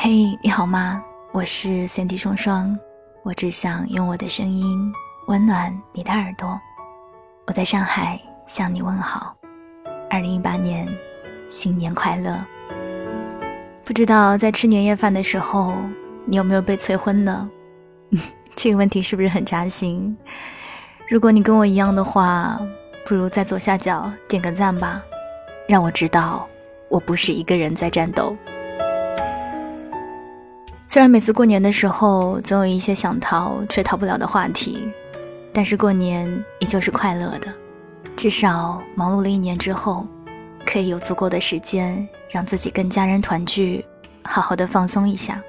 嘿，你好吗？我是三 D 双双，我只想用我的声音温暖你的耳朵。我在上海向你问好，二零一八年新年快乐！不知道在吃年夜饭的时候，你有没有被催婚呢？这个问题是不是很扎心？如果你跟我一样的话，不如在左下角点个赞吧，让我知道我不是一个人在战斗。虽然每次过年的时候总有一些想逃却逃不了的话题，但是过年依旧是快乐的。至少忙碌了一年之后，可以有足够的时间让自己跟家人团聚，好好的放松一下。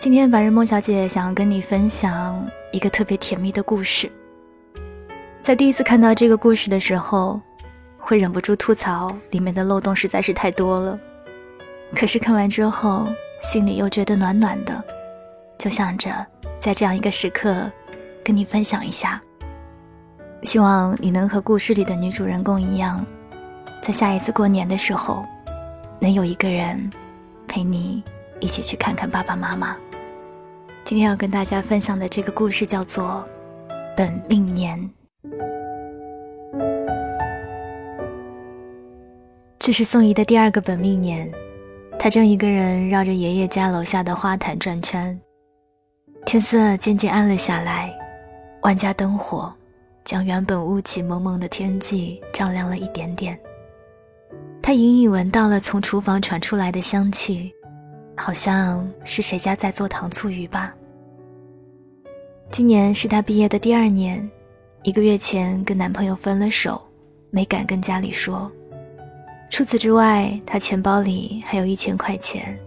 今天白日梦小姐想要跟你分享一个特别甜蜜的故事。在第一次看到这个故事的时候，会忍不住吐槽里面的漏洞实在是太多了。可是看完之后，心里又觉得暖暖的，就想着在这样一个时刻，跟你分享一下。希望你能和故事里的女主人公一样，在下一次过年的时候，能有一个人陪你一起去看看爸爸妈妈。今天要跟大家分享的这个故事叫做《本命年》，这是宋怡的第二个本命年。他正一个人绕着爷爷家楼下的花坛转圈，天色渐渐暗了下来，万家灯火将原本雾气蒙蒙的天际照亮了一点点。他隐隐闻到了从厨房传出来的香气，好像是谁家在做糖醋鱼吧。今年是他毕业的第二年，一个月前跟男朋友分了手，没敢跟家里说。除此之外，他钱包里还有一千块钱。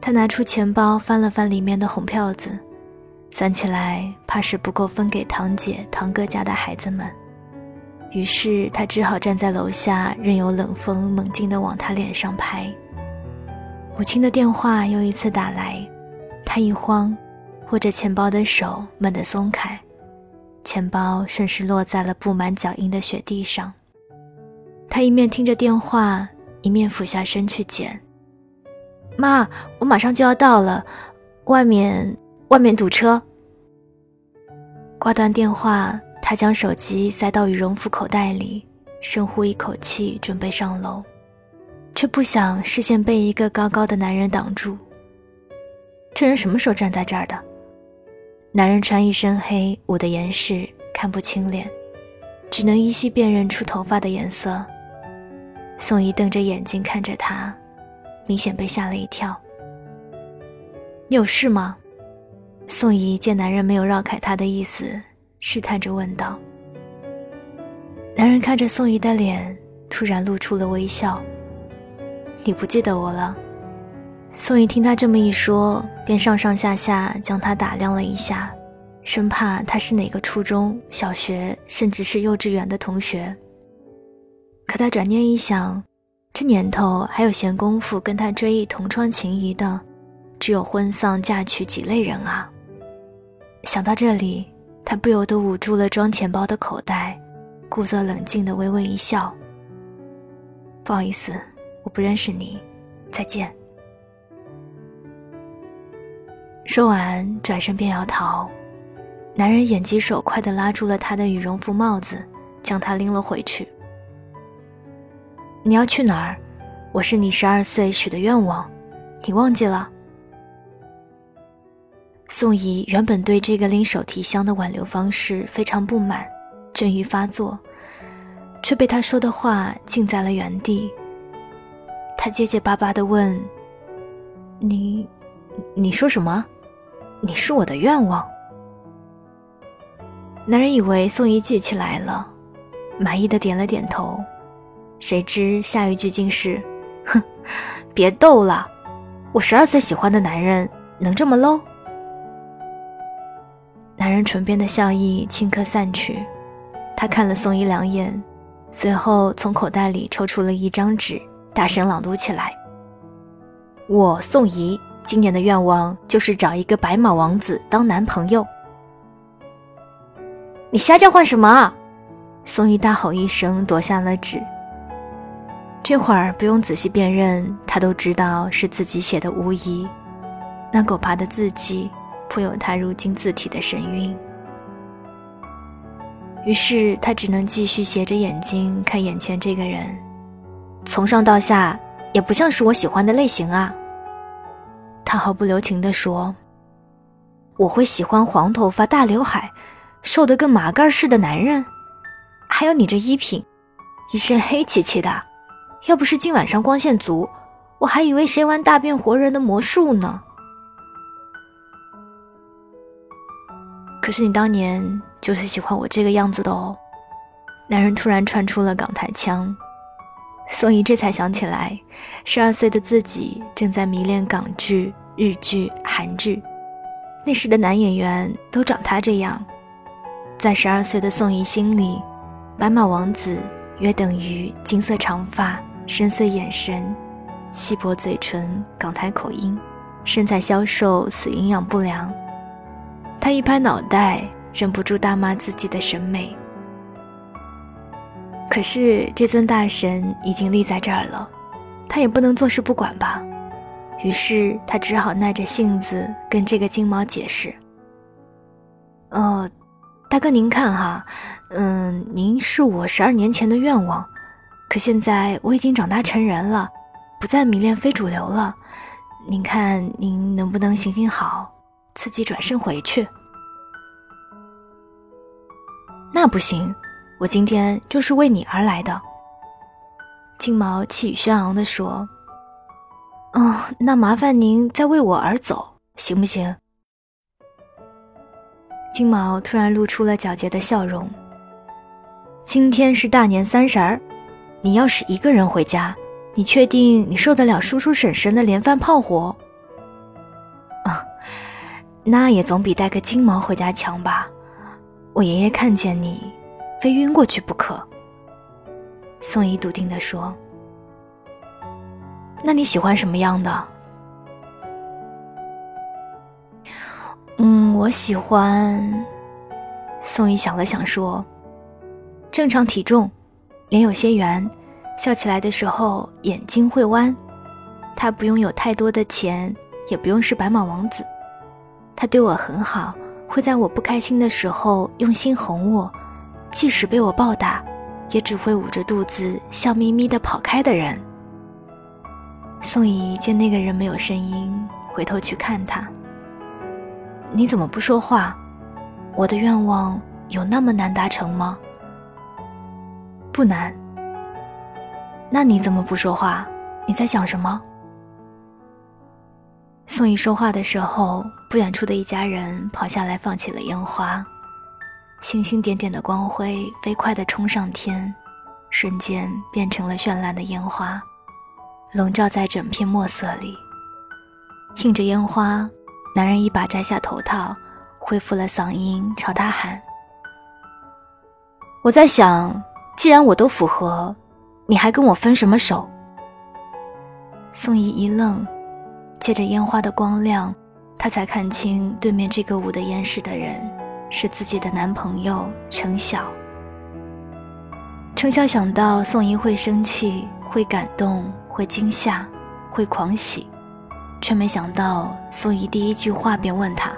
他拿出钱包翻了翻里面的红票子，算起来怕是不够分给堂姐、堂哥家的孩子们。于是他只好站在楼下，任由冷风猛劲地往他脸上拍。母亲的电话又一次打来，他一慌，握着钱包的手猛地松开，钱包顺势落在了布满脚印的雪地上。他一面听着电话，一面俯下身去捡。妈，我马上就要到了，外面外面堵车。挂断电话，他将手机塞到羽绒服口袋里，深呼一口气，准备上楼，却不想视线被一个高高的男人挡住。这人什么时候站在这儿的？男人穿一身黑，捂得严实，看不清脸，只能依稀辨认出头发的颜色。宋怡瞪着眼睛看着他，明显被吓了一跳。你有事吗？宋怡见男人没有绕开他的意思，试探着问道。男人看着宋怡的脸，突然露出了微笑。你不记得我了？宋怡听他这么一说，便上上下下将他打量了一下，生怕他是哪个初中小学，甚至是幼稚园的同学。可他转念一想，这年头还有闲工夫跟他追忆同窗情谊的，只有婚丧嫁娶几类人啊。想到这里，他不由得捂住了装钱包的口袋，故作冷静的微微一笑：“不好意思，我不认识你，再见。”说完，转身便要逃，男人眼疾手快的拉住了他的羽绒服帽子，将他拎了回去。你要去哪儿？我是你十二岁许的愿望，你忘记了？宋怡原本对这个拎手提箱的挽留方式非常不满，正欲发作，却被他说的话静在了原地。他结结巴巴的问：“你，你说什么？你是我的愿望？”男人以为宋怡记起来了，满意的点了点头。谁知下一句竟是：“哼，别逗了，我十二岁喜欢的男人能这么 low？” 男人唇边的笑意顷刻散去，他看了宋一两眼，随后从口袋里抽出了一张纸，大声朗读起来：“我宋怡今年的愿望就是找一个白马王子当男朋友。”你瞎叫唤什么？宋一大吼一声，夺下了纸。这会儿不用仔细辨认，他都知道是自己写的无疑。那狗爬的字迹，颇有他如今字体的神韵。于是他只能继续斜着眼睛看眼前这个人，从上到下也不像是我喜欢的类型啊。他毫不留情地说：“我会喜欢黄头发、大刘海、瘦得跟麻杆似的男人。还有你这衣品，一身黑漆漆的，要不是今晚上光线足，我还以为谁玩大变活人的魔术呢。可是你当年……”就是喜欢我这个样子的哦。男人突然窜出了港台腔，宋怡这才想起来，十二岁的自己正在迷恋港剧、日剧、韩剧，那时的男演员都长他这样。在十二岁的宋怡心里，白马王子约等于金色长发、深邃眼神、细薄嘴唇、港台口音、身材消瘦、死营养不良。他一拍脑袋。忍不住大骂自己的审美，可是这尊大神已经立在这儿了，他也不能坐视不管吧。于是他只好耐着性子跟这个金毛解释：“呃，大哥您看哈，嗯，您是我十二年前的愿望，可现在我已经长大成人了，不再迷恋非主流了。您看您能不能行行好，自己转身回去？”那不行，我今天就是为你而来的。”金毛气宇轩昂地说。“哦，那麻烦您再为我而走，行不行？”金毛突然露出了皎洁的笑容。“今天是大年三十儿，你要是一个人回家，你确定你受得了叔叔婶婶的连番炮火？”“啊，那也总比带个金毛回家强吧。”我爷爷看见你，非晕过去不可。宋姨笃定地说：“那你喜欢什么样的？”“嗯，我喜欢。”宋姨想了想说：“正常体重，脸有些圆，笑起来的时候眼睛会弯。他不用有太多的钱，也不用是白马王子，他对我很好。”会在我不开心的时候用心哄我，即使被我暴打，也只会捂着肚子笑眯眯地跑开的人。宋怡见那个人没有声音，回头去看他。你怎么不说话？我的愿望有那么难达成吗？不难。那你怎么不说话？你在想什么？宋怡说话的时候，不远处的一家人跑下来放起了烟花，星星点点的光辉飞快地冲上天，瞬间变成了绚烂的烟花，笼罩在整片墨色里。映着烟花，男人一把摘下头套，恢复了嗓音，朝他喊：“我在想，既然我都符合，你还跟我分什么手？”宋怡一愣。借着烟花的光亮，她才看清对面这个捂得严实的人是自己的男朋友程晓。程晓想到宋怡会生气、会感动、会惊吓、会狂喜，却没想到宋怡第一句话便问他：“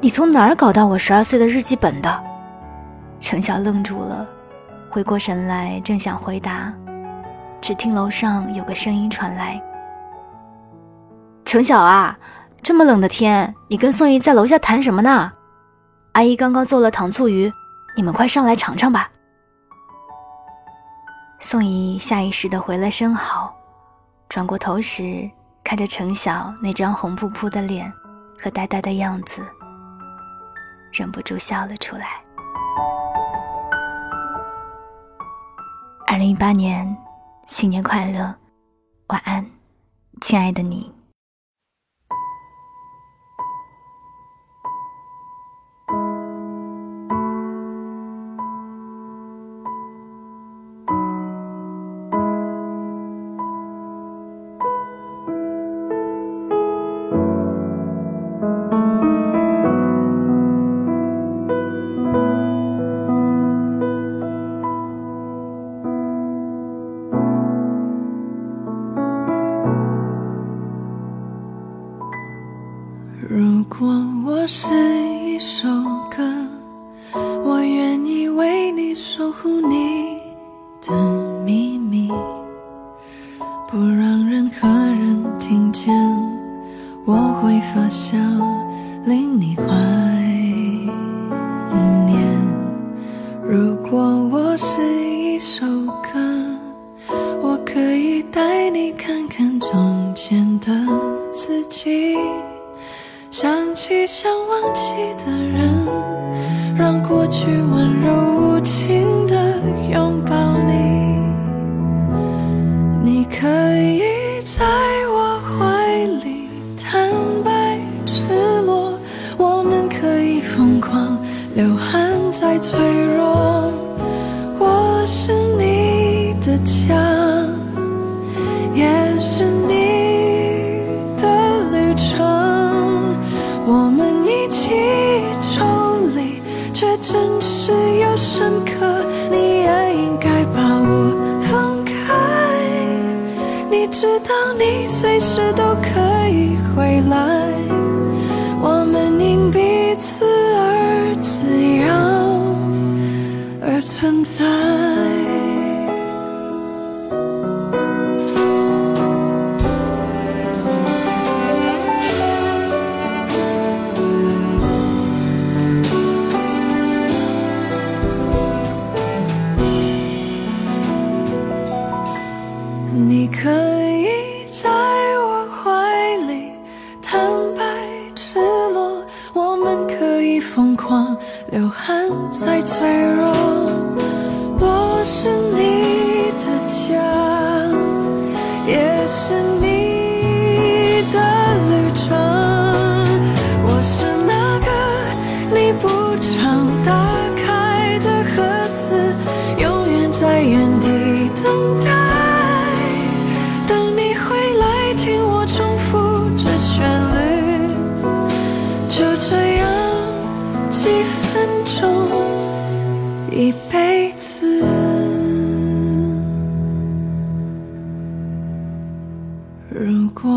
你从哪儿搞到我十二岁的日记本的？”程晓愣住了，回过神来，正想回答，只听楼上有个声音传来。程晓啊，这么冷的天，你跟宋姨在楼下谈什么呢？阿姨刚刚做了糖醋鱼，你们快上来尝尝吧。宋姨下意识地回了声好，转过头时，看着程晓那张红扑扑的脸和呆呆的样子，忍不住笑了出来。二零一八年，新年快乐，晚安，亲爱的你。我会发笑，令你怀念。如果我是一首歌，我可以带你看看从前的自己。想起想忘记的人，让过去温柔无情太脆弱。我是你的家，也是你的旅程。我们一起抽离，却真实又深刻。你也应该把我放开。你知道，你随时都可以回存在。是你的家，也是你的旅程。我是那个你不常打开的盒子，永远在原地等待。等你回来，听我重复着旋律，就这样几分钟，一辈子。如果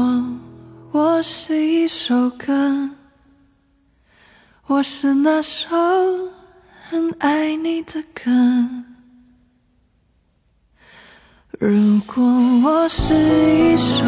我是一首歌，我是那首很爱你的歌。如果我是一首，